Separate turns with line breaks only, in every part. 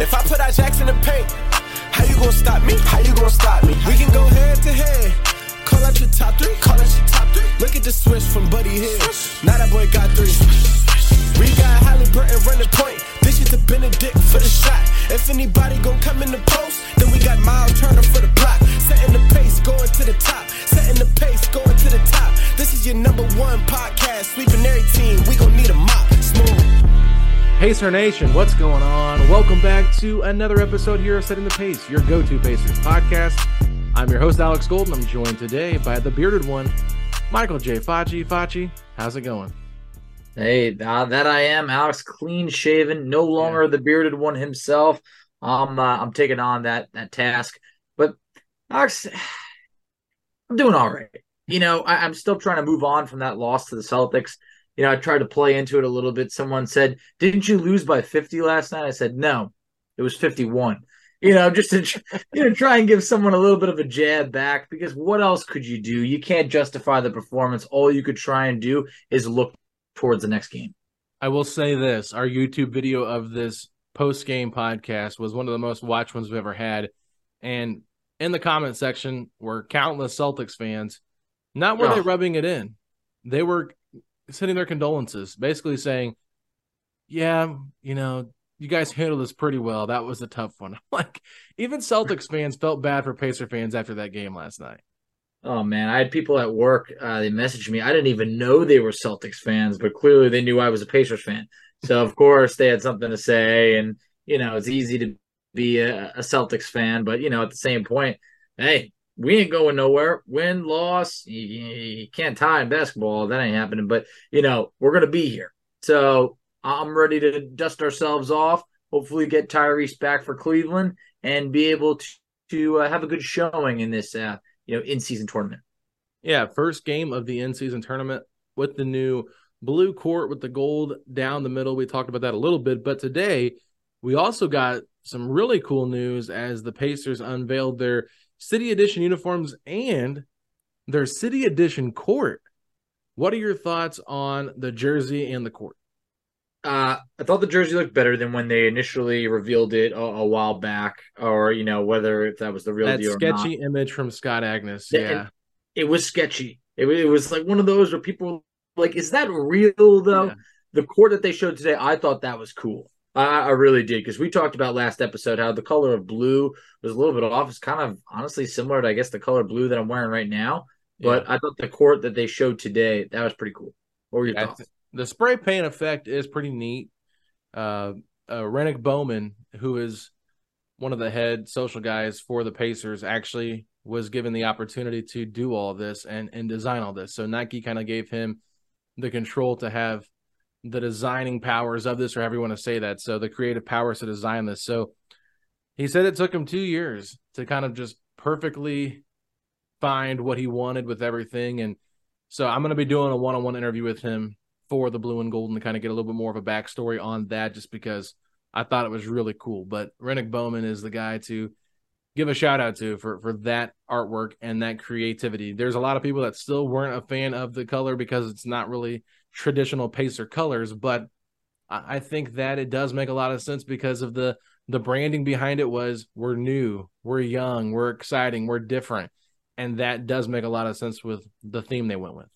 If I put our jacks
Pacer Nation, what's going on? Welcome back to another episode here of Setting the Pace, your go-to Pacers podcast. I'm your host, Alex Golden. I'm joined today by the bearded one, Michael J. Facci. Facci, how's it going?
Hey, uh, that I am, Alex, clean shaven, no longer the bearded one himself. I'm uh, I'm taking on that that task, but Alex, I'm doing all right. You know, I, I'm still trying to move on from that loss to the Celtics. You know, I tried to play into it a little bit. Someone said, "Didn't you lose by 50 last night?" I said, "No, it was 51." You know, just to you know try and give someone a little bit of a jab back because what else could you do? You can't justify the performance. All you could try and do is look towards the next game.
I will say this: our YouTube video of this post-game podcast was one of the most watched ones we've ever had, and in the comment section were countless Celtics fans. Not were they
Oh.
rubbing it in; they were sending their condolences, basically saying, "Yeah, you know, you guys handled this pretty well. That was a tough one." Like even Celtics fans felt bad for Pacer fans after that game last night.
Oh man, I had people at work. Uh, they messaged me. I didn't even know they were Celtics fans, but clearly they knew I was a Pacers fan. So of course they had something to say, and you know it's easy to be a, a Celtics fan, but you know at the same point, hey, we ain't going nowhere. Win, loss, you, you can't tie in basketball. That ain't happening. But you know we're gonna be here. So I'm ready to dust ourselves off. Hopefully get Tyrese back for Cleveland and be able to to uh, have a good showing in this uh, you know in season tournament.
Yeah, first game of the in-season tournament with the new blue court with the gold down the middle. We talked about that a little bit, but today we also got some really cool news as the Pacers unveiled their City Edition uniforms and their City Edition court. What are your thoughts on the jersey and the court?
Uh, I thought the jersey looked better than when they initially revealed it a, a while back, or you know whether if that was the real
That
deal or
sketchy image from Scott Agness.
Yeah,
Yeah.
It was sketchy. It, it was like one of those where people were like, "Is that real though?"
Yeah.
The court that they showed today, I thought that was cool. I, I really did because we talked about last episode how the color of blue was a little bit off. It's kind of honestly similar to I guess the color blue that I'm wearing right now. But
Yeah.
I thought the court that they showed today that was pretty cool. What were your
Yeah,
thoughts?
the spray paint effect is pretty neat. Uh, uh, Rennick Bowman, who is one of the head social guys for the Pacers, actually was given the opportunity to do all this and and design all this. So Nike kind of gave him the control to have the designing powers of this, or however you want to say that. So the creative powers to design this. So he said it took him two years to kind of just perfectly find what he wanted with everything. And so I'm going to be doing a one on one interview with him for the blue and golden to kind of get a little bit more of a backstory on that, just because I thought it was really cool. But Rennick Bowman is the guy to give a shout out to for for that artwork and that creativity. There's a lot of people that still weren't a fan of the color because it's not really traditional Pacer colors, but I think that it does make a lot of sense because of the the branding behind it was we're new, we're young, we're exciting, we're different. And that does make a lot of sense with the theme they went with.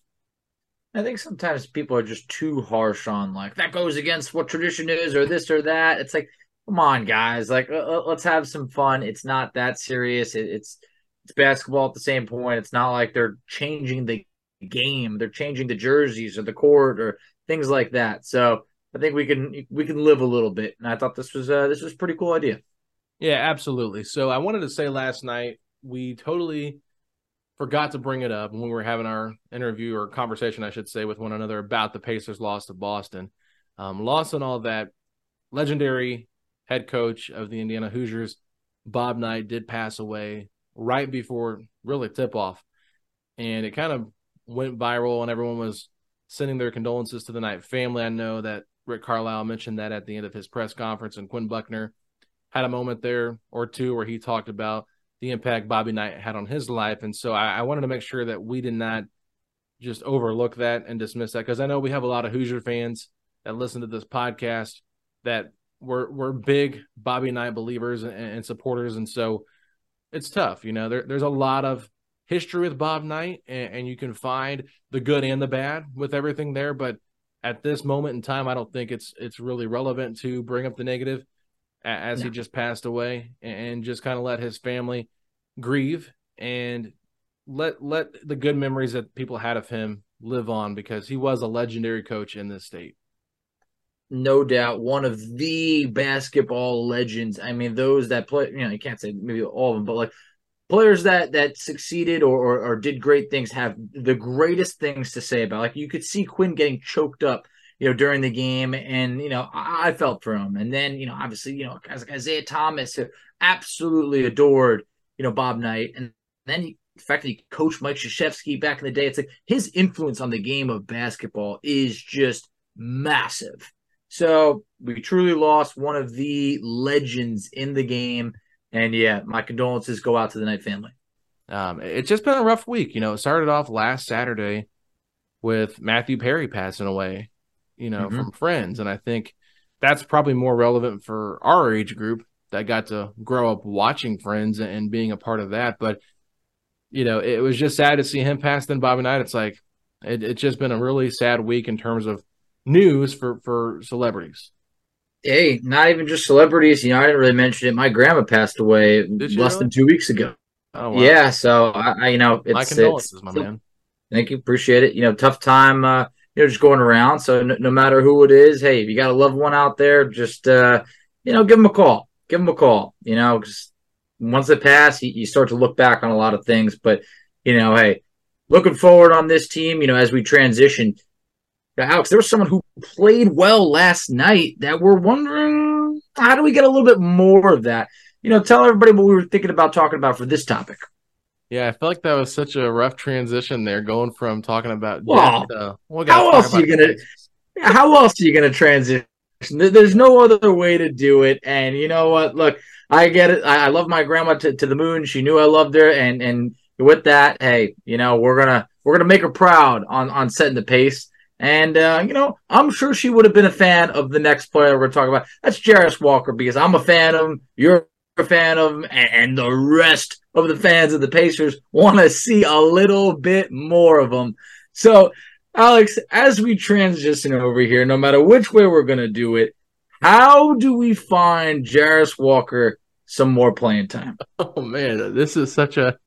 I think sometimes people are just too harsh on like that goes against what tradition is or this or that. It's like, come on, guys, like let's have some fun. It's not that serious. It, it's it's basketball at the same point. It's not like they're changing the game. They're changing the jerseys or the court or things like that. So I think we can we can live a little bit. And I thought this was uh, this was pretty cool idea.
Yeah, absolutely. So I wanted to say last night we totally forgot to bring it up when we were having our interview or conversation, I should say, with one another about the Pacers' loss to Boston. Um, loss and all that. Legendary head coach of the Indiana Hoosiers, Bob Knight, did pass away right before really tip off, and it kind of went viral, and everyone was sending their condolences to the Knight family. I know that Rick Carlisle mentioned that at the end of his press conference, and Quinn Buckner had a moment there or two where he talked about the impact Bobby Knight had on his life. And so I, I wanted to make sure that we did not just overlook that and dismiss that because I know we have a lot of Hoosier fans that listen to this podcast that we're we're big Bobby Knight believers and, and supporters, and so it's tough. You know, there, there's a lot of history with Bob Knight, and, and you can find the good and the bad with everything there, but at this moment in time, I don't think it's it's really relevant to bring up the negative as no. he just passed away and just kind of let his family grieve and let let the good memories that people had of him live on because he was a legendary coach in this state.
No doubt, one of the basketball legends. I mean, those that play, you know, you can't say maybe all of them, but like players that that succeeded or, or, or did great things have the greatest things to say about. Like you could see Quinn getting choked up, you know, during the game, and you know I, I felt for him. And then you know, obviously, you know, guys like Isiah Thomas who absolutely adored, you know, Bob Knight, and then he, the fact that he coached Mike Krzyzewski back in the day, it's like his influence on the game of basketball is just massive. So we truly lost one of the legends in the game and yeah, my condolences go out to the Knight family.
Um, it's just been a rough week. You know, it started off last Saturday with Matthew Perry passing away, you know, mm-hmm. from friends. And I think that's probably more relevant for our age group that got to grow up watching friends and being a part of that. But, you know, it was just sad to see him pass then Bobby Knight. It's like, it, it's just been a really sad week in terms of news for, for celebrities
hey, not even just celebrities. You know, I didn't really mention it. My grandma passed away less really? than two weeks ago. Oh, wow. Yeah, so I, I, you know, it's
my condolences, it's, my man.
Thank you, appreciate it. You know, tough time. Uh, you know, just going around. So no, no, matter who it is, hey, if you got a loved one out there, just uh, you know, give them a call. Give them a call. You know, because once it passed, you, you start to look back on a lot of things. But you know, hey, looking forward on this team. You know, as we transition Alex, there was someone who played well last night that we're wondering how do we get a little bit more of that? You know, tell everybody what we were thinking about talking about for this topic.
Yeah, I feel like that was such a rough transition there, going from talking about.
Well, uh, how else are you gonna? How else are you gonna transition? There's no other way to do it. And you know what? Look, I get it. I, I love my grandma to, to the moon. She knew I loved her, and and with that, hey, you know, we're gonna we're gonna make her proud on on setting the pace. And, uh, you know, I'm sure she would have been a fan of the next player we're talking about. That's Jarace Walker because I'm a fan of him. You're a fan of him. And the rest of the fans of the Pacers want to see a little bit more of him. So, Alex, as we transition over here, no matter which way we're going to do it, how do we find Jarace Walker some more playing time?
Oh, man, this is such a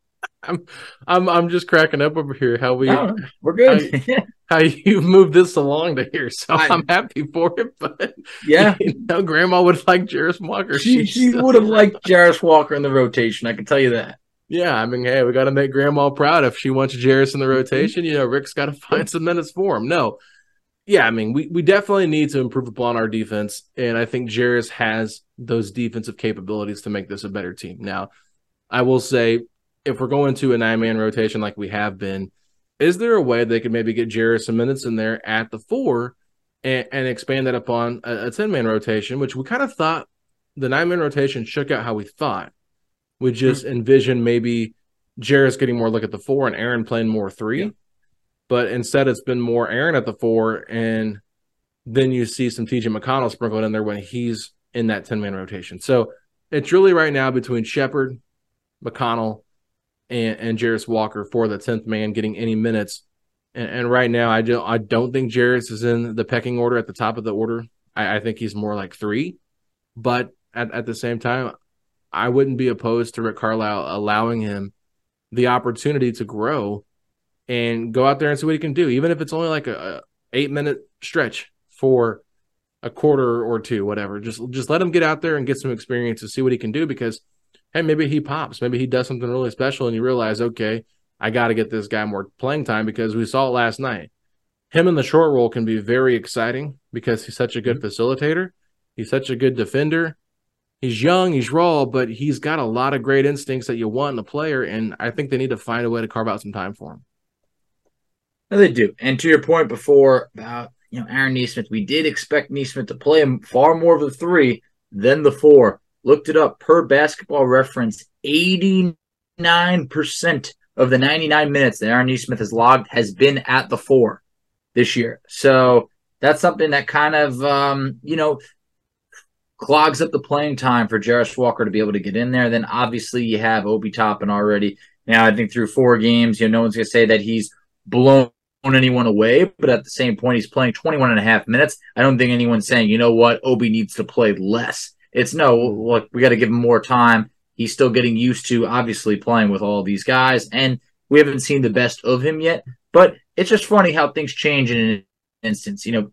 I'm I'm I'm just cracking up over here how we
oh, we're good.
How, how, you moved this along to here, so I, am happy for it. But
yeah,
you know, Grandma would like Jarace Walker.
She she would have liked Jarace Walker in the rotation. I can tell you that.
Yeah, I mean, hey, we got to make Grandma proud. If she wants Jarace in the mm-hmm. rotation, you know, Rick's got to find some minutes for him. No, yeah, I mean, we we definitely need to improve upon our defense, and I think Jarace has those defensive capabilities to make this a better team. Now, I will say if we're going to a nine man rotation like we have been, is there a way they could maybe get Jared some minutes in there at the four and, and expand that upon a 10 man rotation, which we kind of thought the nine man rotation shook out how we thought. We just mm-hmm. envisioned maybe Jarace getting more look at the four and Aaron playing more three. Yeah. But instead, it's been more Aaron at the four, and then you see some TJ McConnell sprinkled in there when he's in that 10 man rotation. So it's really right now between Shepard, McConnell, and, and Jarace Walker for the 10th man getting any minutes. And, and, right now, I don't, I don't think Jarace is in the pecking order at the top of the order. I, I think he's more like three. But at, at the same time, I wouldn't be opposed to Rick Carlisle allowing him the opportunity to grow and go out there and see what he can do, even if it's only like a, a eight minute stretch for a quarter or two, whatever. Just just let him get out there and get some experience to see what he can do because hey, maybe he pops, maybe he does something really special, and you realize, okay, I got to get this guy more playing time because we saw it last night. Him in the short role can be very exciting because he's such a good mm-hmm. facilitator. He's such a good defender. He's young, he's raw, but he's got a lot of great instincts that you want in a player, and I think they need to find a way to carve out some time for him.
No, they do. And to your point before about you know Aaron Nesmith, we did expect Nesmith to play him far more of the three than the four. Looked it up per basketball reference, 89% of the 99 minutes that Aaron Nesmith has logged has been at the four this year. So that's something that kind of um, you know clogs up the playing time for Jarace Walker to be able to get in there. Then obviously you have Obi Toppin already. Now I think through four games, you know, no one's gonna say that he's blown anyone away, but at the same point, he's playing 21 and a half minutes. I don't think anyone's saying, you know what, Obi needs to play less. It's no, look, we got to give him more time. He's still getting used to obviously playing with all these guys, and we haven't seen the best of him yet. But it's just funny how things change in an instance. You know,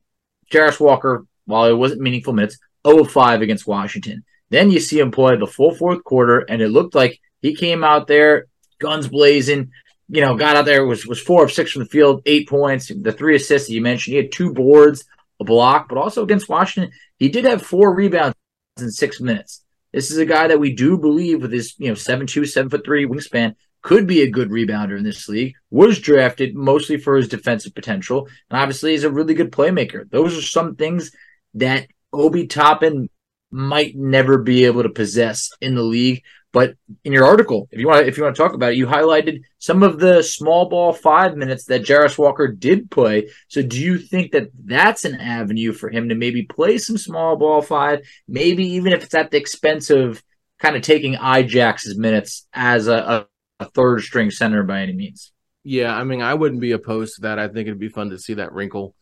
Jarace Walker, while it wasn't meaningful minutes, 0 5 against Washington. Then you see him play the full fourth quarter, and it looked like he came out there, guns blazing, you know, got out there, was was four of six from the field, eight points, the three assists you mentioned. He had two boards, a block, but also against Washington, he did have four rebounds in six minutes. This is a guy that we do believe with his, you know, seven two, seven foot three wingspan could be a good rebounder in this league. Was drafted mostly for his defensive potential, and obviously he's a really good playmaker. Those are some things that Obi Toppin might never be able to possess in the league. But in your article, if you want, to, if you want to talk about it, you highlighted some of the small ball five minutes that Jarace Walker did play. So, do you think that that's an avenue for him to maybe play some small ball five, maybe even if it's at the expense of kind of taking Ijax's minutes as a, a, a third string center by any means?
Yeah, I mean, I wouldn't be opposed to that. I think it'd be fun to see that wrinkle.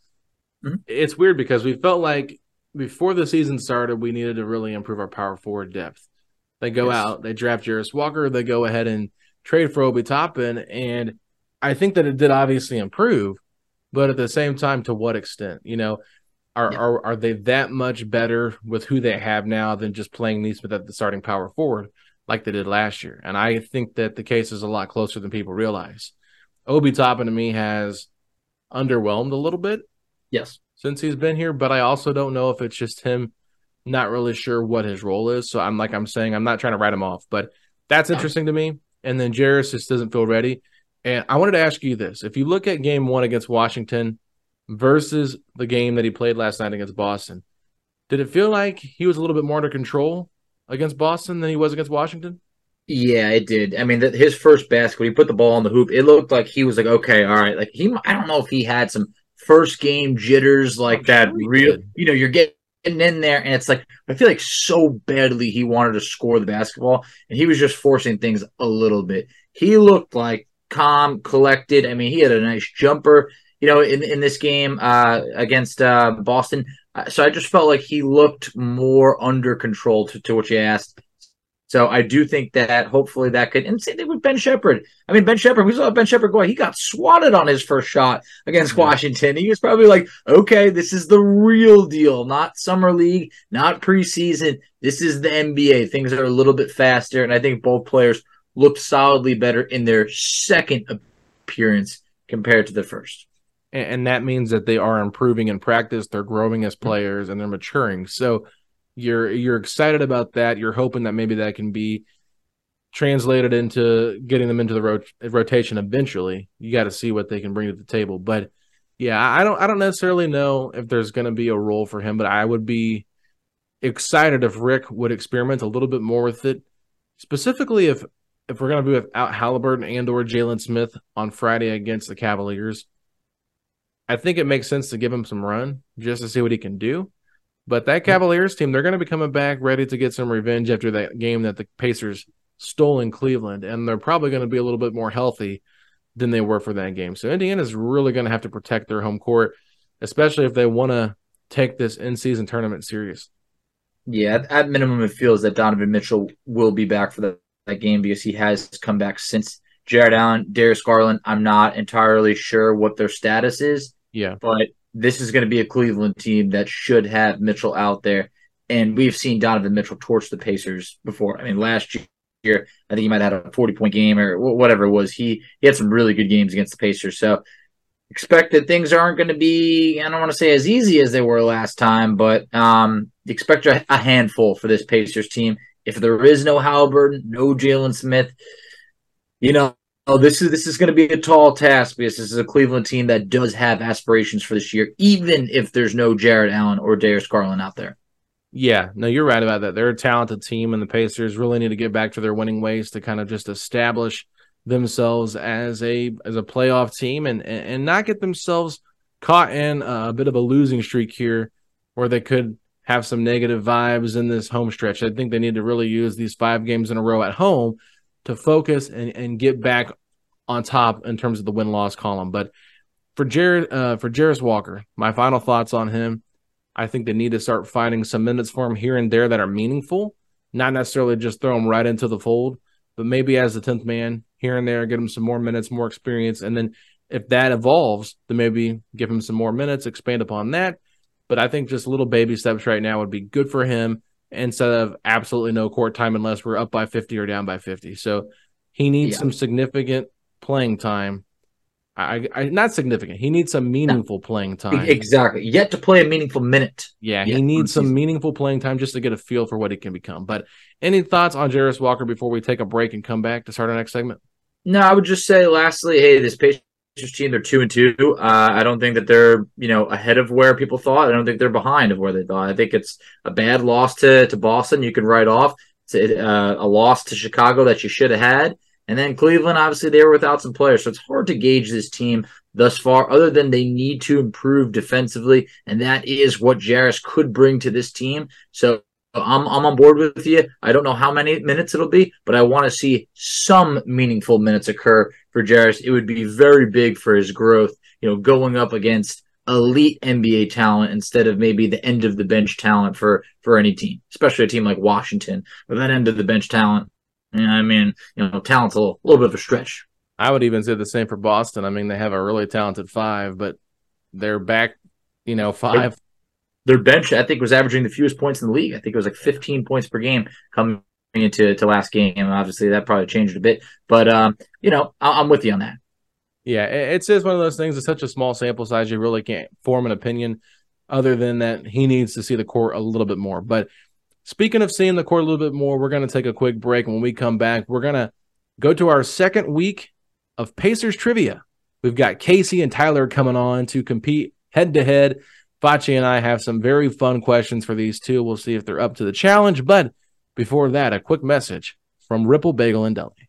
Mm-hmm. It's weird because we felt like before the season started, we needed to really improve our power forward depth. They go yes. out, they draft Jarace Walker, they go ahead and trade for Obi Toppin, and I think that it did obviously improve, but at the same time, to what extent? You know, are yeah. are are they that much better with who they have now than just playing Nesmith at the starting power forward like they did last year? And I think that the case is a lot closer than people realize. Obi Toppin to me has underwhelmed a little bit.
Yes
since he's been here, but I also don't know if it's just him not really sure what his role is. So I'm like I'm saying, I'm not trying to write him off, but that's interesting to me. And then Jarace just doesn't feel ready. And I wanted to ask you this: if you look at Game One against Washington versus the game that he played last night against Boston, did it feel like he was a little bit more under control against Boston than he was against Washington?
Yeah, it did. I mean, the, his first basket, he put the ball on the hoop, it looked like he was like, okay, all right. Like he, I don't know if he had some first game jitters like that. Real, you know, you're getting in there, and it's like I feel like so badly he wanted to score the basketball, and he was just forcing things a little bit. He looked like calm, collected. I mean, he had a nice jumper, you know, in in this game uh, against uh, Boston. Uh, so I just felt like he looked more under control to, to what you asked. So I do think that hopefully that could, and same thing with Ben Sheppard. I mean, Ben Sheppard, we saw Ben Sheppard go, he got swatted on his first shot against Washington. He was probably like, okay, this is the real deal, not summer league, not preseason. This is the NBA. Things are a little bit faster. And I think both players looked solidly better in their second appearance compared to the first.
And that means that they are improving in practice, they're growing as mm-hmm. players, and they're maturing. So, you're you're excited about that. You're hoping that maybe that can be translated into getting them into the rot- rotation eventually. You got to see what they can bring to the table. But Yeah, I don't I don't necessarily know if there's going to be a role for him, but I would be excited if Rick would experiment a little bit more with it. Specifically if if we're going to be without Halliburton and or Jalen Smith on Friday against the Cavaliers, I think it makes sense to give him some run just to see what he can do. But that Cavaliers team, they're going to be coming back ready to get some revenge after that game that the Pacers stole in Cleveland, and they're probably going to be a little bit more healthy than they were for that game. So Indiana's really going to have to protect their home court, especially if they want to take this in-season tournament serious.
Yeah, at, minimum, it feels that Donovan Mitchell will be back for the, that game because he has come back since Jarrett Allen, Darius Garland. I'm not entirely sure what their status is.
Yeah,
but this is going to be a Cleveland team that should have Mitchell out there. And we've seen Donovan Mitchell torch the Pacers before. I mean, last year, I think he might have had a 40 point game or whatever it was. He, he had some really good games against the Pacers. So expect that things aren't going to be, I don't want to say as easy as they were last time, but um, expect a, handful for this Pacers team. If there is no Halliburton, no Jalen Smith, you know, Oh, this is this is going to be a tall task because this is a Cleveland team that does have aspirations for this year, even if there's no Jarrett Allen or Darius Garland out there.
Yeah, no, you're right about that. They're a talented team, and the Pacers really need to get back to their winning ways to kind of just establish themselves as a as a playoff team and and not get themselves caught in a bit of a losing streak here, where they could have some negative vibes in this home stretch. I think they need to really use these five games in a row at home to focus and, and get back on top in terms of the win loss column. But for Jared, uh, for Jarace Walker, my final thoughts on him. I think they need to start finding some minutes for him here and there that are meaningful, not necessarily just throw him right into the fold, but maybe as the tenth man here and there, get him some more minutes, more experience, and then if that evolves, then maybe give him some more minutes, expand upon that. But I think just little baby steps right now would be good for him instead of absolutely no court time unless we're up by 50 or down by 50. So he needs yeah. some significant playing time. I, I not significant. He needs some meaningful no. playing time.
Exactly. Yet to play a meaningful minute.
Yeah, he needs some meaningful playing time just to get a feel for what he can become. But any thoughts on Jarace Walker before we take a break and come back to start our next segment?
No, I would just say lastly, hey, this patient team they're two and two. Uh, I don't think that they're you know ahead of where people thought. I don't think they're behind of where they thought. I think it's a bad loss to to Boston. You can write off. Uh, a loss to Chicago that you should have had. And then Cleveland, obviously, they were without some players, so it's hard to gauge this team thus far. Other than they need to improve defensively, and that is what Jarace could bring to this team. So I'm I'm on board with you. I don't know how many minutes it'll be, but I want to see some meaningful minutes occur for Jarace. It would be very big for his growth. You know, going up against elite NBA talent instead of maybe the end of the bench talent for for any team, especially a team like Washington. But that end of the bench talent, yeah, I mean, you know, talent's a little, a little bit of a stretch.
I would even say the same for Boston. I mean, they have a really talented five, but they're back, you know, five
their bench, I think, was averaging the fewest points in the league. I think it was like 15 points per game coming into to last game. And obviously, that probably changed a bit. But um, you know, I- am with you on that.
Yeah, it's just one of those things. It's such a small sample size, you really can't form an opinion. Other than that, he needs to see the court a little bit more. But speaking of seeing the court a little bit more, we're going to take a quick break. When we come back, we're going to go to our second week of Pacers trivia. We've got Casey and Tyler coming on to compete head to head Facci and I have some very fun questions for these two. We'll see if they're up to the challenge. But before that, a quick message from Ripple Bagel and Deli.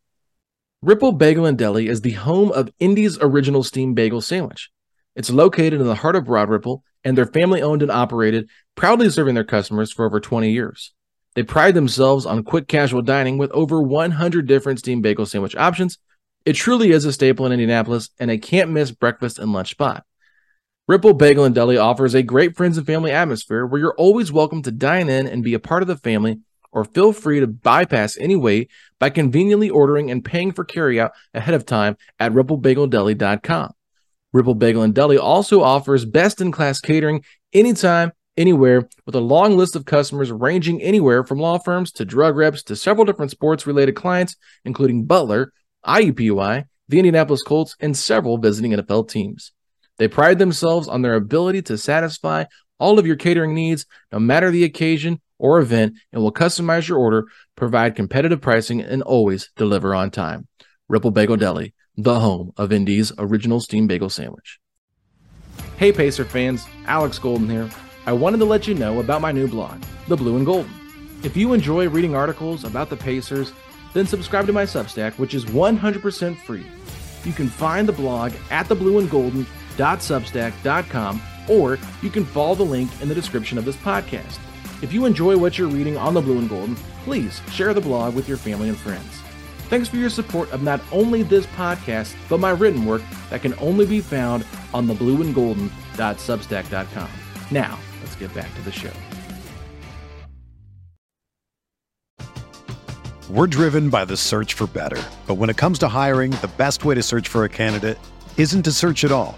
Ripple Bagel and Deli is the home of Indy's original steam bagel sandwich. It's located in the heart of Broad Ripple, and they're family owned and operated, proudly serving their customers for over 20 years. They pride themselves on quick casual dining with over 100 different steam bagel sandwich options. It truly is a staple in Indianapolis and a can't miss breakfast and lunch spot. Ripple Bagel and Deli offers a great friends and family atmosphere where you're always welcome to dine in and be a part of the family, or feel free to bypass any wait by conveniently ordering and paying for carryout ahead of time at ripplebageldeli.com. Ripple Bagel and Deli also offers best in class catering anytime, anywhere, with a long list of customers ranging anywhere from law firms to drug reps to several different sports related clients, including Butler, IUPUI, the Indianapolis Colts, and several visiting NFL teams. They pride themselves on their ability to satisfy all of your catering needs, no matter the occasion or event, and will customize your order, provide competitive pricing, and always deliver on time. Ripple Bagel Deli, the home of Indy's original steam bagel sandwich. Hey Pacer fans, Alex Golden here. I wanted to let you know about my new blog, The Blue and Golden. If you enjoy reading articles about the Pacers, then subscribe to my Substack, which is 100% free. You can find the blog at theblueandgolden.substack.com or you can follow the link in the description of this podcast. If you enjoy what you're reading on the Blue and Golden, please share the blog with your family and friends. Thanks for your support of not only this podcast, but my written work that can only be found on the theblueandgolden.substack.com. Now, let's get back to the show.
We're driven by the search for better. But when it comes to hiring, the best way to search for a candidate isn't to search at all.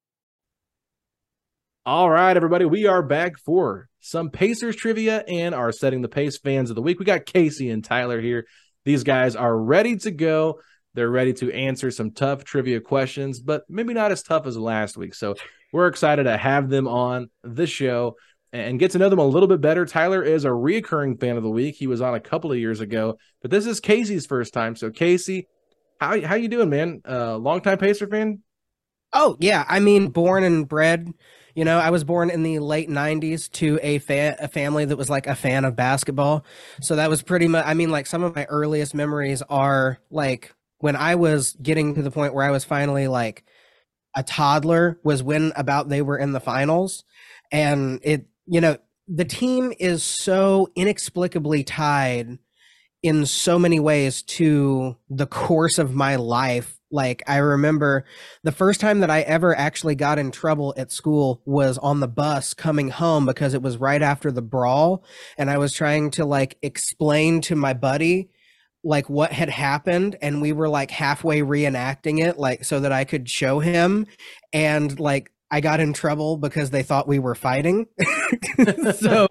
All right, everybody, we are back for some Pacers trivia and are setting the pace fans of the week. We got Casey and Tyler here. These guys are ready to go. They're ready to answer some tough trivia questions, but maybe not as tough as last week. So we're excited to have them on the show and get to know them a little bit better. Tyler is a reoccurring fan of the week. He was on a couple of years ago, but this is Casey's first time. So Casey, how how you doing, man? Uh, longtime Pacer fan?
Oh yeah, I mean, born and bred you know, I was born in the late 90s to a, fa- a family that was like a fan of basketball. So that was pretty much, I mean, like some of my earliest memories are like when I was getting to the point where I was finally like a toddler, was when about they were in the finals. And it, you know, the team is so inexplicably tied in so many ways to the course of my life like I remember the first time that I ever actually got in trouble at school was on the bus coming home because it was right after the brawl and I was trying to like explain to my buddy like what had happened and we were like halfway reenacting it like so that I could show him and like I got in trouble because they thought we were fighting. so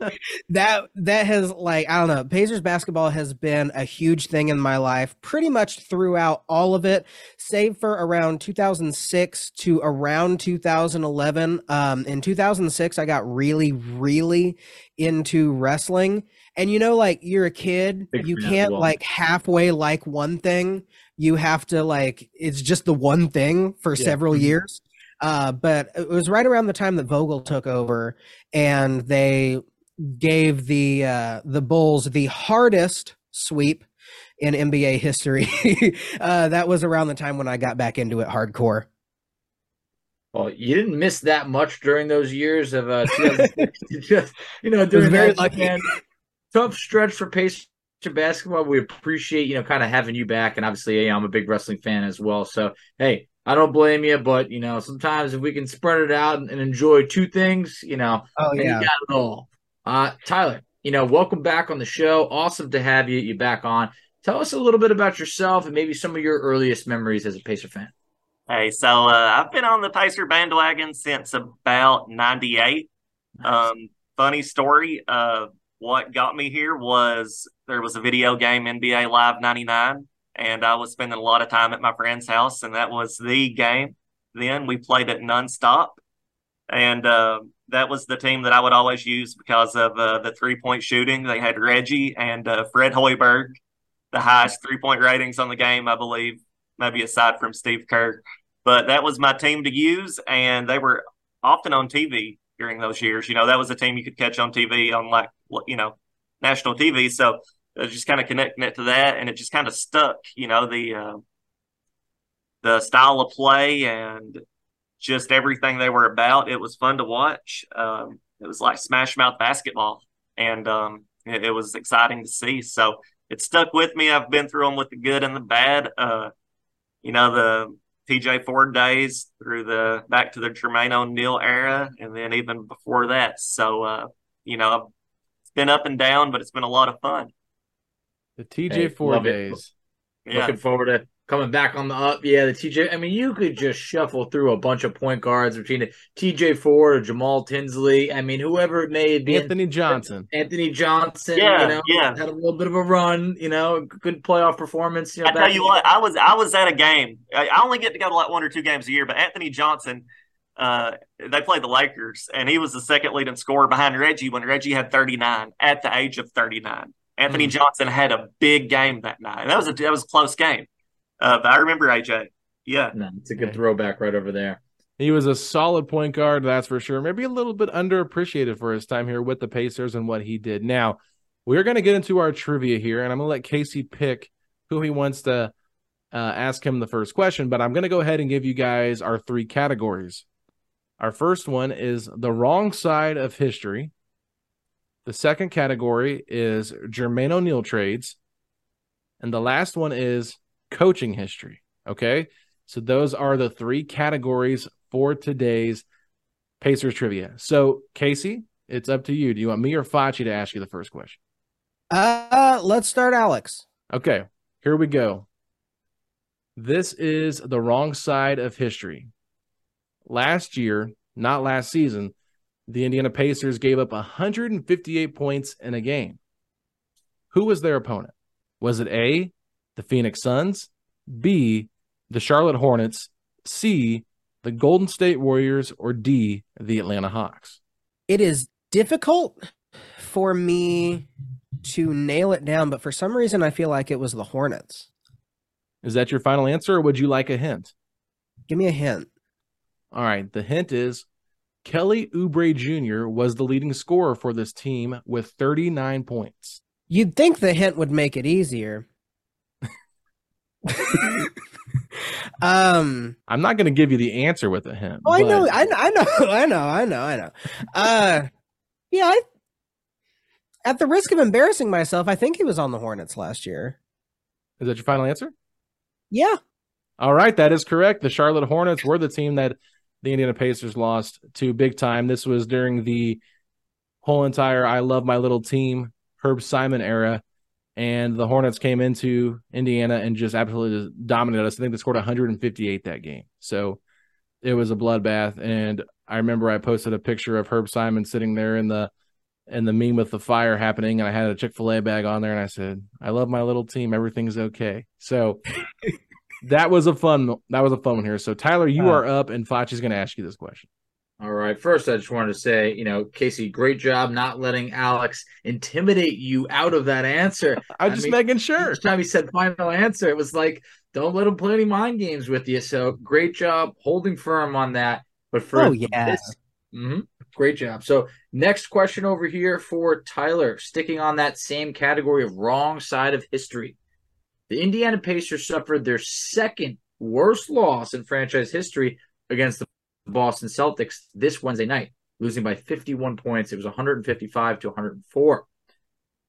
that that has like I don't know, Pacers basketball has been a huge thing in my life pretty much throughout all of it, save for around 2006 to around 2011. Um in 2006 I got really really into wrestling. And you know like you're a kid, you can't like halfway like one thing. You have to like it's just the one thing for yeah. several mm-hmm. years. Uh, but it was right around the time that Vogel took over, and they gave the uh, the Bulls the hardest sweep in NBA history. uh, that was around the time when I got back into it hardcore.
Well, you didn't miss that much during those years of uh, just you know during
very lucky.
tough stretch for Pace of basketball. We appreciate, you know, kind of having you back. And obviously, yeah, I'm a big wrestling fan as well. So, hey, I don't blame you, but you know, sometimes if we can spread it out and, and enjoy two things, you know,
Oh yeah.
you got it all. Uh, Tyler, you know, welcome back on the show. Awesome to have you you back on. Tell us a little bit about yourself and maybe some of your earliest memories as a Pacer fan.
Hey, so uh, I've been on the Pacer bandwagon since about '98. Um, funny story. Uh, what got me here was there was a video game NBA Live '99, and I was spending a lot of time at my friend's house, and that was the game. Then we played it nonstop, and uh, that was the team that I would always use because of uh, the three point shooting. They had Reggie and uh, Fred Hoiberg, the highest three point ratings on the game, I believe, maybe aside from Steve Kerr. But that was my team to use, and they were often on TV during those years. You know, that was a team you could catch on TV on like you know national TV. So just kind of connecting it to that, and it just kind of stuck. You know, the uh, the style of play and just everything they were about. It was fun to watch. Um, it was like smash mouth basketball, and um, it, it, was exciting to see. So it stuck with me. I've been through them with the good and the bad. Uh, you know, the TJ Ford days through the back to the Jermaine O'Neal era, and then even before that. So, uh, you know, it's been up and down, but it's been a lot of fun.
The TJ hey, Ford days.
Yeah. Looking forward to coming back on the up. Yeah, the TJ. I mean, you could just shuffle through a bunch of point guards between the TJ Ford or Jamal Tinsley. I mean, whoever it may be.
Anthony Johnson.
Anthony Johnson.
Yeah,
you know,
yeah.
Had a little bit of a run. You know, good playoff performance. You know,
I tell you what, I was I was at a game. I only get to go to like one or two games a year, but Anthony Johnson. Uh, they played the Lakers, and he was the second leading scorer behind Reggie when Reggie had 39 at the age of 39. Anthony mm. Johnson had a big game that night. and That was a that was a close game. Uh, but I remember AJ. Yeah,
no, it's a good throwback right over there.
He was a solid point guard, that's for sure. Maybe a little bit underappreciated for his time here with the Pacers and what he did. Now, we're going to get into our trivia here, and I'm going to let Casey pick who he wants to uh, ask him the first question. But I'm going to go ahead and give you guys our three categories. Our first one is the wrong side of history. The second category is Jermaine O'Neal trades. And the last one is coaching history. Okay. So those are the three categories for today's Pacers trivia. So, Casey, it's up to you. Do you want me or Facci to ask you the first question?
Uh, let's start Alex.
Okay, here we go. This is the wrong side of history. Last year, not last season, the Indiana Pacers gave up 158 points in a game. Who was their opponent? Was it A, the Phoenix Suns, B, the Charlotte Hornets, C, the Golden State Warriors, or D, the Atlanta Hawks?
It is difficult for me to nail it down, but for some reason, I feel like it was the Hornets.
Is that your final answer, or would you like a hint?
Give me a hint.
All right. The hint is Kelly Oubre Jr. was the leading scorer for this team with 39 points.
You'd think the hint would make it easier. um,
I'm not going to give you the answer with a hint.
Oh, I know, I know, I know, I know, I know, I know. Uh, yeah, I, at the risk of embarrassing myself, I think he was on the Hornets last year.
Is that your final answer?
Yeah.
All right, that is correct. The Charlotte Hornets were the team that the Indiana Pacers lost to big time. This was during the whole entire I love my little team Herb Simon era. And the Hornets came into Indiana and just absolutely dominated us. I think they scored 158 that game. So it was a bloodbath. And I remember I posted a picture of Herb Simon sitting there in the in the meme with the fire happening, and I had a Chick Fil A bag on there, and I said, "I love my little team. Everything's okay." So that was a fun. That was a fun one here. So Tyler, you uh, are up, and Facci's going to ask you this question.
All right. First, I just wanted to say, you know, Casey, great job not letting Alex intimidate you out of that answer.
I'm just mean, making sure.
Each time he said final answer, it was like, don't let him play any mind games with you. So great job holding firm on that. But for
oh yeah, this,
mm-hmm, great job. So next question over here for Tyler, sticking on that same category of wrong side of history. The Indiana Pacers suffered their second worst loss in franchise history against the Boston Celtics this Wednesday night, losing by 51 points. It was 155 to 104.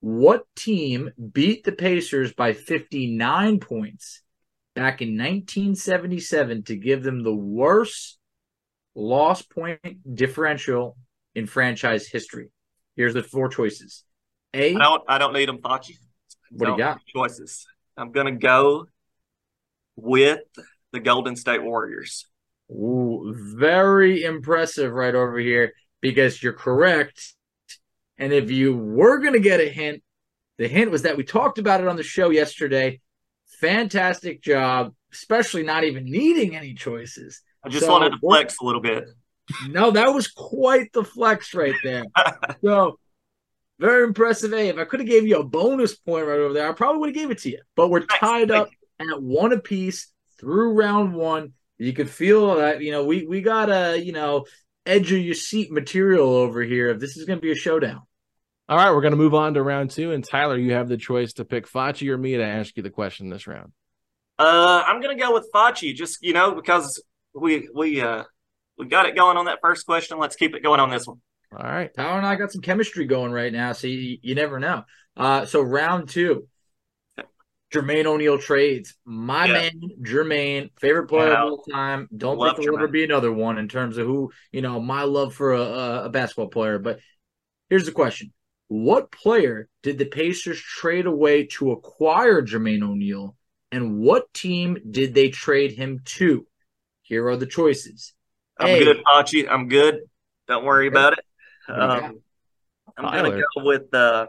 What team beat the Pacers by 59 points back in 1977 to give them the worst loss point differential in franchise history? Here's the four choices. A.
I don't. I don't need them, Facci.
What do you got?
Choices. I'm gonna go with the Golden State Warriors.
Ooh, very impressive right over here because you're correct. And if you were going to get a hint, the hint was that we talked about it on the show yesterday. Fantastic job, especially not even needing any choices.
I just
So,
wanted to flex a little bit.
No, that was quite the flex right there. so very impressive. Hey, if I could have gave you a bonus point right over there, I probably would have gave it to you. But we're
Thanks,
tied
thank
up at one apiece through round one. You could feel that you know we we got a you know edge of your seat material over here. If this is going to be a showdown,
All right, we're going to move on to round two. And Tyler, you have the choice to pick Facci or me to ask you the question this round.
Uh, I'm gonna go with Facci, just you know, because we we uh we got it going on that first question. Let's keep it going on this one.
All right.
Tyler and I got some chemistry going right now, so you, you never know. Uh, so round two, Jermaine O'Neal trades. My
Yeah.
man, Jermaine, favorite player
Yeah.
of all time. Don't
Love
think there'll ever be another one in terms of who you know my love for a, a, a basketball player. But here's the question: What player did the Pacers trade away to acquire Jermaine O'Neal, and what team did they trade him to? Here are the choices.
I'm
Hey.
good, Facci. I'm good. Don't worry
Okay.
about it.
What do you got?
Um, I'm gonna go with uh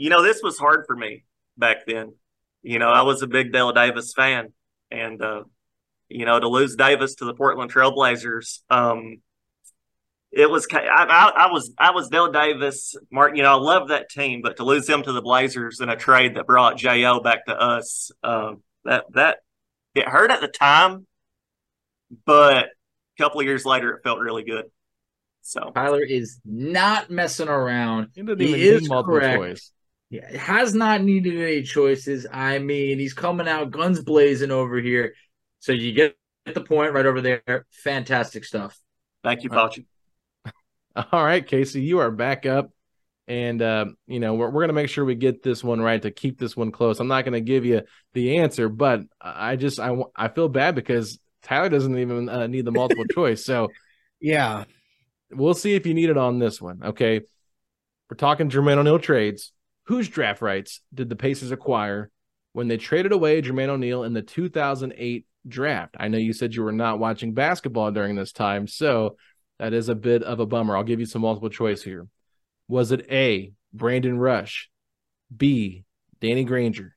you know, this was hard for me back then. You know, I was a big Dale Davis fan, and uh, you know, to lose Davis to the Portland Trailblazers, um, it was I, I, I was I was Dale Davis, Mark. You know, I love that team, but to lose him to the Blazers in a trade that brought Jo back to us, um, that that it hurt at the time, but a couple of years later, it felt really good. So
Tyler is not messing around.
You didn't
He is correct.
choice.
Yeah, has not needed any choices. I mean, he's coming out guns blazing over here. So you get the point right over there. Fantastic stuff.
thank you,
All right. All right, Casey, you are back up. And, uh, you know, we're, we're going to make sure we get this one right to keep this one close. I'm not going to give you the answer, but I just, I, I feel bad because Tyler doesn't even uh, need the multiple choice. So
Yeah.
We'll see if you need it on this one. Okay. We're talking Jermaine O'Neal trades. Whose draft rights did the Pacers acquire when they traded away Jermaine O'Neal in the 2008 draft? I know you said you were not watching basketball during this time, so that is a bit of a bummer. I'll give you some multiple choice here. Was it A, Brandon Rush, B, Danny Granger,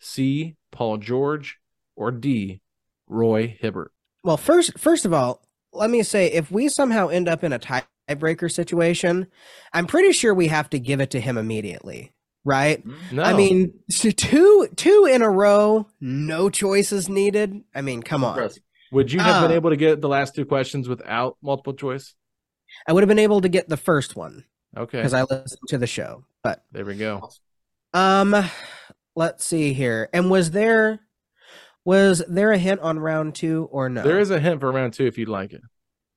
C, Paul George, or D, Roy Hibbert?
Well, first first of all, let me say if we somehow end up in a tiebreaker situation, I'm pretty sure we have to give it to him immediately, right?
No.
I mean, t- two two in a row, no choices needed. I mean, come on.
Would you have been
uh,
able to get the last two questions without multiple choice?
I would have been able to get the first one
Okay.
because I listened to the show. But
There we go.
um let's see here. And was there was there a hint on round 2 or no?
There is a hint for round two if you'd like it.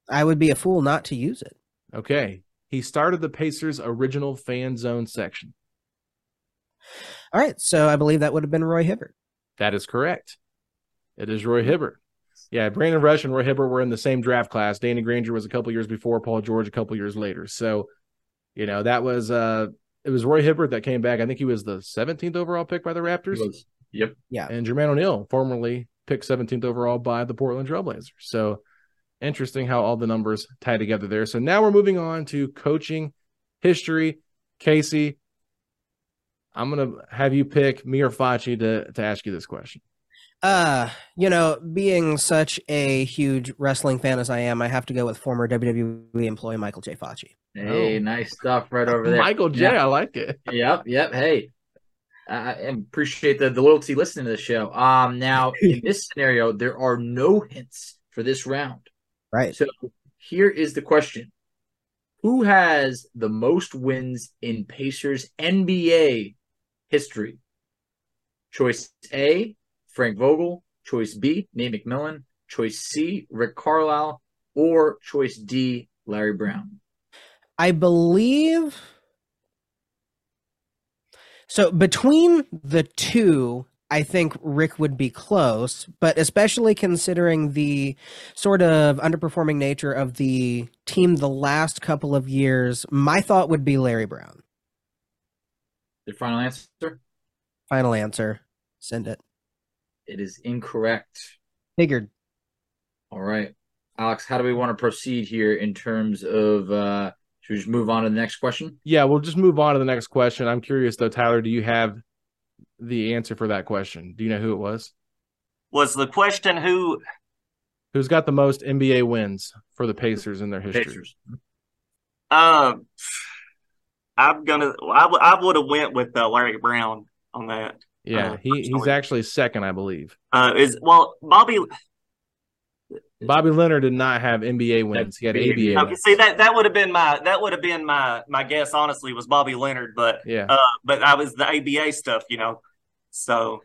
I would be a fool not to use it.
Okay. He started the Pacers' original fan zone section.
All right, so I believe that would have been Roy Hibbert.
That is correct. It is Roy Hibbert. Yeah, Brandon Rush and Roy Hibbert were in the same draft class. Danny Granger was a couple years before, Paul George a couple years later. So, you know, that was uh it was Roy Hibbert that came back. I think he was the 17th overall pick by the Raptors.
He was- Yep.
Yeah.
and Jermaine O'Neal, formerly picked 17th overall by the Portland Trailblazers. So interesting how all the numbers tie together there. So now we're moving on to coaching history. Casey, I'm gonna have you pick me or Facci to to ask you this question.
Uh, you know, being such a huge wrestling fan as I am, I have to go with former WWE employee Michael J. Facci.
Hey,
Oh.
nice stuff right over there.
Michael J,
Yeah.
I like it.
Yep, yep. Hey, I I appreciate the, the loyalty listening to the show. Um, now in this scenario, there are no hints for this round.
Right.
So here is the question: Who has the most wins in Pacers NBA history? Choice A: Frank Vogel. Choice B: Nate McMillan. Choice C: Rick Carlisle. Or choice D: Larry Brown.
I believe So between the two, I think Rick would be close, but especially considering the sort of underperforming nature of the team the last couple of years, my thought would be Larry Brown.
Your final answer?
Final answer. Send it.
It is incorrect.
Figured.
All right. Alex, how do we want to proceed here in terms of uh should we just move on to the next question?
Yeah, we'll just move on to the next question. I'm curious though, Tyler, do you have the answer for that question? Do you know who it was?
Was the question who
Who's got the most NBA wins for the Pacers in their history?
Pacers.
um I'm gonna I, w- I would have went with uh, Larry Brown on that.
Yeah,
Uh,
he, he's actually second, I believe.
Uh is well Bobby
Bobby Leonard did not have NBA wins. He had ABA.
okay, see that that would have been my that would have been my my guess honestly was Bobby Leonard, but
Yeah.
uh but I was the ABA stuff, you know. So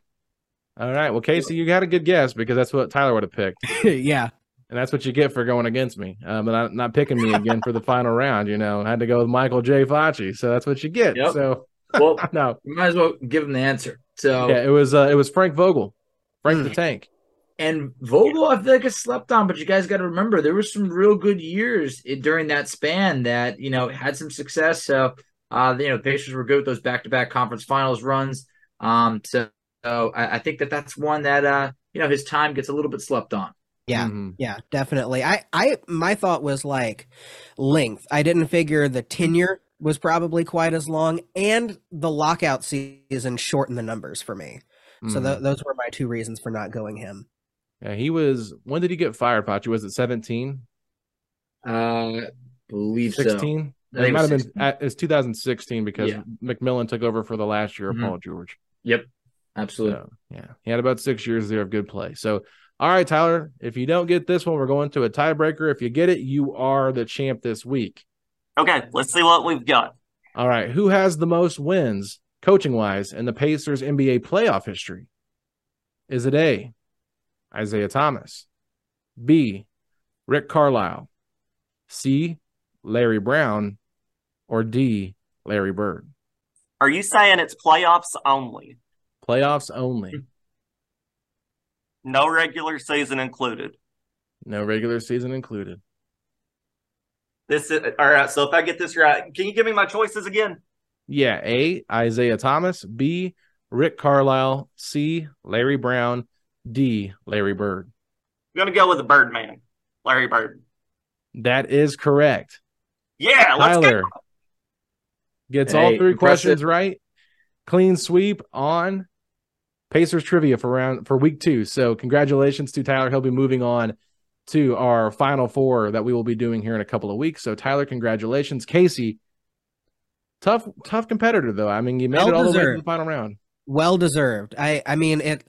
All right. Well, Casey, you got a good guess because that's what Tyler would have picked.
yeah.
And that's what you get for going against me. Um, but not, not picking me again for the final round. You know, I had to go with Michael J. Facci. So that's what you get.
Yep.
So
Well,
no.
you might as well give him the answer. So
Yeah, it was uh, it was Frank Vogel. Frank the Tank.
And Vogel, I feel like is slept on, but you guys got to remember there were some real good years during that span that you know had some success. So, uh, you know, the Pacers were good with those back-to-back conference finals runs. Um, so, so I, I think that that's one that uh, you know, his time gets a little bit slept on.
Yeah.
Mhm.
Yeah, definitely. I, I, my thought was like length. I didn't figure the tenure was probably quite as long, and the lockout season shortened the numbers for me. So
Mhm.
tho- those were my two reasons for not going him.
Yeah, he was. When did he get fired, Facci? Was it 17?
Uh, believe
16?
I think
It
it
might have been. At, it's 2016 because
Yeah.
McMillan took over for the last year of
Mhm.
Paul George.
Yep, absolutely.
So, yeah, he had about six years there of good play. So, all right, Tyler, if you don't get this one, we're going to a tiebreaker. If you get it, you are the champ this week.
okay, let's see what we've got.
All right, who has the most wins coaching wise in the Pacers NBA playoff history? Is it A, Isiah Thomas, B, Rick Carlisle, C, Larry Brown, or D, Larry Bird?
Are you saying it's playoffs only?
Playoffs only,
No regular season included.
no regular season included.
This is all right. So if I get this right, can you give me my choices again?
Yeah, A, Isiah Thomas, B, Rick Carlisle, C, Larry Brown, D, Larry Bird.
I'm gonna go with the Birdman, Larry Bird.
That is correct.
Yeah, let's
Tyler
go.
gets
Hey,
all three
impressive.
questions right. Clean sweep on Pacers trivia for round for week two. So congratulations to Tyler. He'll be moving on to our final four that we will be doing here in a couple of weeks. So Tyler, congratulations. Casey, tough, tough competitor though. I mean, you made
Well
it all the way to the final round.
Well deserved. I, I mean it.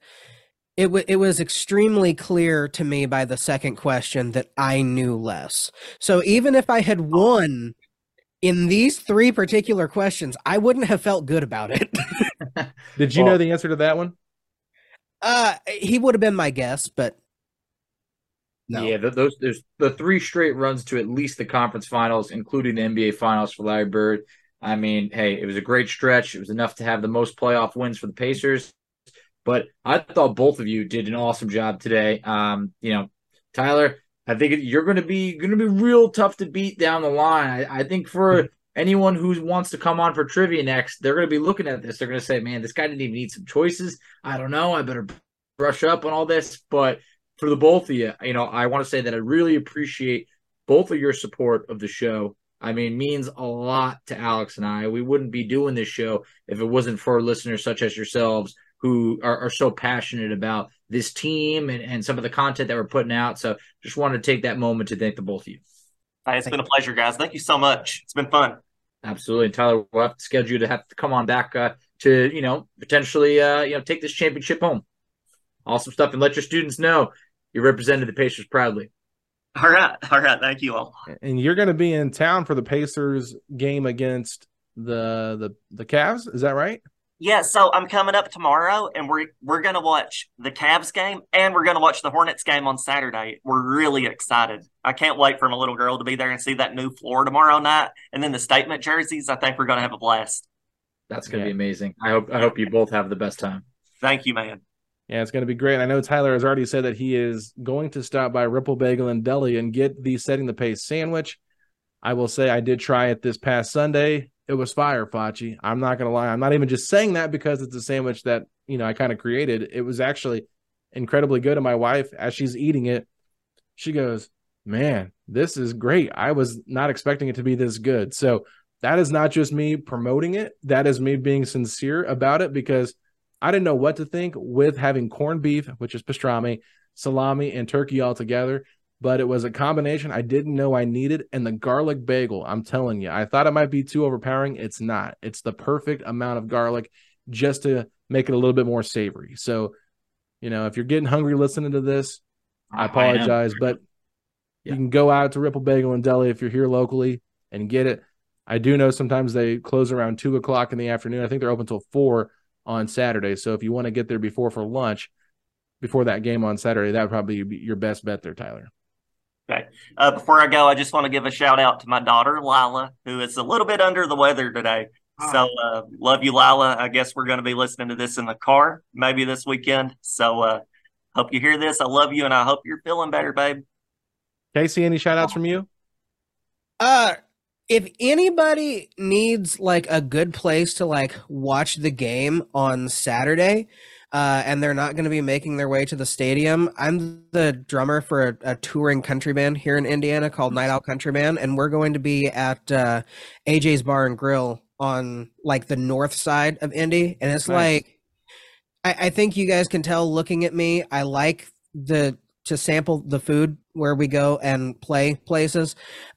It, w- it was extremely clear to me by the second question that I knew less. So even if I had won in these three particular questions, I wouldn't have felt good about it.
Did you
Well-
know the answer to that one?
uh, he would have been my guess, but no.
Yeah, th- those there's the three straight runs to at least the conference finals, including the NBA finals for Larry Bird. I mean, hey, it was a great stretch. It was enough to have the most playoff wins for the Pacers. But I thought both of you did an awesome job today. Um, you know, Tyler, I think you're going to be going to be real tough to beat down the line. I, I think for anyone who wants to come on for trivia next, they're going to be looking at this. They're going to say, "Man, this guy didn't even need some choices." I don't know. I better brush up on all this. But for the both of you, you know, I want to say that I really appreciate both of your support of the show. I mean, means a lot to Alex and I. We wouldn't be doing this show if it wasn't for listeners such as yourselves who are, are so passionate about this team and, and some of the content that we're putting out. So just wanted to take that moment to thank the both of you.
Hey, it's been a pleasure, guys. Thank you so much. It's been fun.
Absolutely. And Tyler, we'll have to schedule you to have to come on back uh, to, you know, potentially, uh, you know, take this championship home. Awesome stuff. And let your students know you represented the Pacers proudly.
All right, all right. Thank you all.
And you're going to be in town for the Pacers game against the the the Cavs. Is that right?
Yeah, so I'm coming up tomorrow, and we're we're gonna watch the Cavs game, and we're gonna watch the Hornets game on Saturday. We're really excited. I can't wait for my little girl to be there and see that new floor tomorrow night, and then the statement jerseys. I think we're gonna have a blast.
That's gonna
Yeah.
be amazing. I hope I hope you both have the best time.
Thank you, man.
Yeah, it's going to be great. I know Tyler has already said that he is going to stop by Ripple Bagel and Deli and get the setting the pace sandwich. I will say I did try it this past Sunday. It was fire, Facci. I'm not to lie. I'm not even just saying that because it's a sandwich that, you know, I kind of created. It was actually incredibly good. And my wife, as she's eating it, she goes, Man, this is great. I was not expecting it to be this good. So that is not just me promoting it, that is me being sincere about it because I didn't know what to think with having corned beef, which is pastrami, salami, and turkey all together. But it was a combination I didn't know I needed. And the garlic bagel, I'm telling you, I thought it might be too overpowering. It's not. It's the perfect amount of garlic just to make it a little bit more savory. So, you know, if you're getting hungry listening to this, I apologize, but
Yeah.
you can go out to Ripple Bagel and Deli if you're here locally and get it. I do know sometimes they close around two o'clock in the afternoon. I think they're open till four on Saturday. So if you want to get there before for lunch, before that game on Saturday, that would probably be your best bet there, Tyler.
Uh, before I go, I just want to give a shout out to my daughter Lila, who is a little bit under the weather today. So uh, love you, Lila. I guess we're going to be listening to this in the car, maybe this weekend. So uh, hope you hear this. I love you, and I hope you're feeling better, babe.
Casey, any shout outs from you?
Uh if anybody needs like a good place to like watch the game on Saturday, uh, and they're not going to be making their way to the stadium, I'm the drummer for a, a touring country band here in Indiana called Night Owl Country Band, and we're going to be at uh, AJ's Bar and Grill on like the north side of Indy, and it's
Nice.
like I, I think you guys can tell looking at me, I like the to sample the food where we go and play places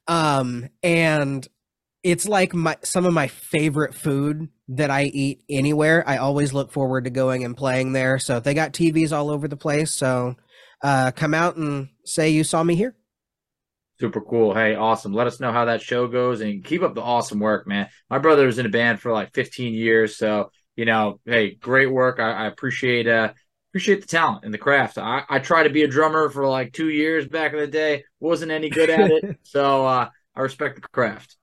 um and it's like my some of my favorite food that i eat anywhere i always look forward to going and playing there so they got tvs all over the place so uh come out and say you saw me here
Super cool. Hey, awesome. Let us know how that show goes and keep up the awesome work, man. My brother was in a band for like 15 years. So, you know, hey, great work. I, I appreciate uh appreciate the talent and the craft. I, I tried to be a drummer for like two years back in the day. Wasn't any good at it. so uh I respect the craft.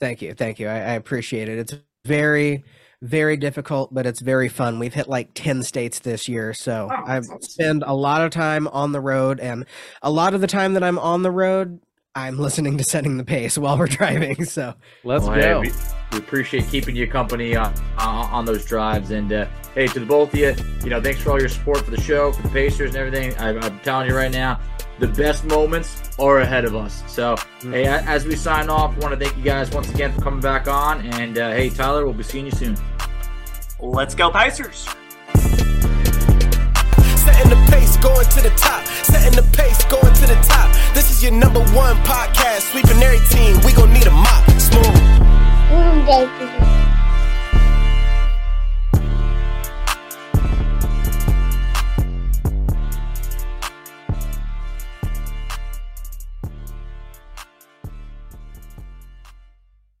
thank you thank you I, I appreciate it it's very very difficult but it's very fun we've hit like 10 states this year so
Oh,
i
that's awesome.
spend a lot of time on the road and a lot of the time that i'm on the road i'm listening to setting the pace while we're driving so
Let's
Well, hey,
go.
we, we appreciate keeping you company on, on on those drives. And uh, hey, to the both of you, you know, thanks for all your support for the show, for the Pacers and everything. I, I'm telling you right now, the best moments are ahead of us. So, hey, as we sign off, I want to thank you guys once again for coming back on. And uh, hey, Tyler, we'll be seeing you soon.
Let's go, Pacers.
Setting the pace, going to the top. Setting the pace, going to the top. This is your number one podcast. Sweeping every team. We gon' need a mop. Smooth.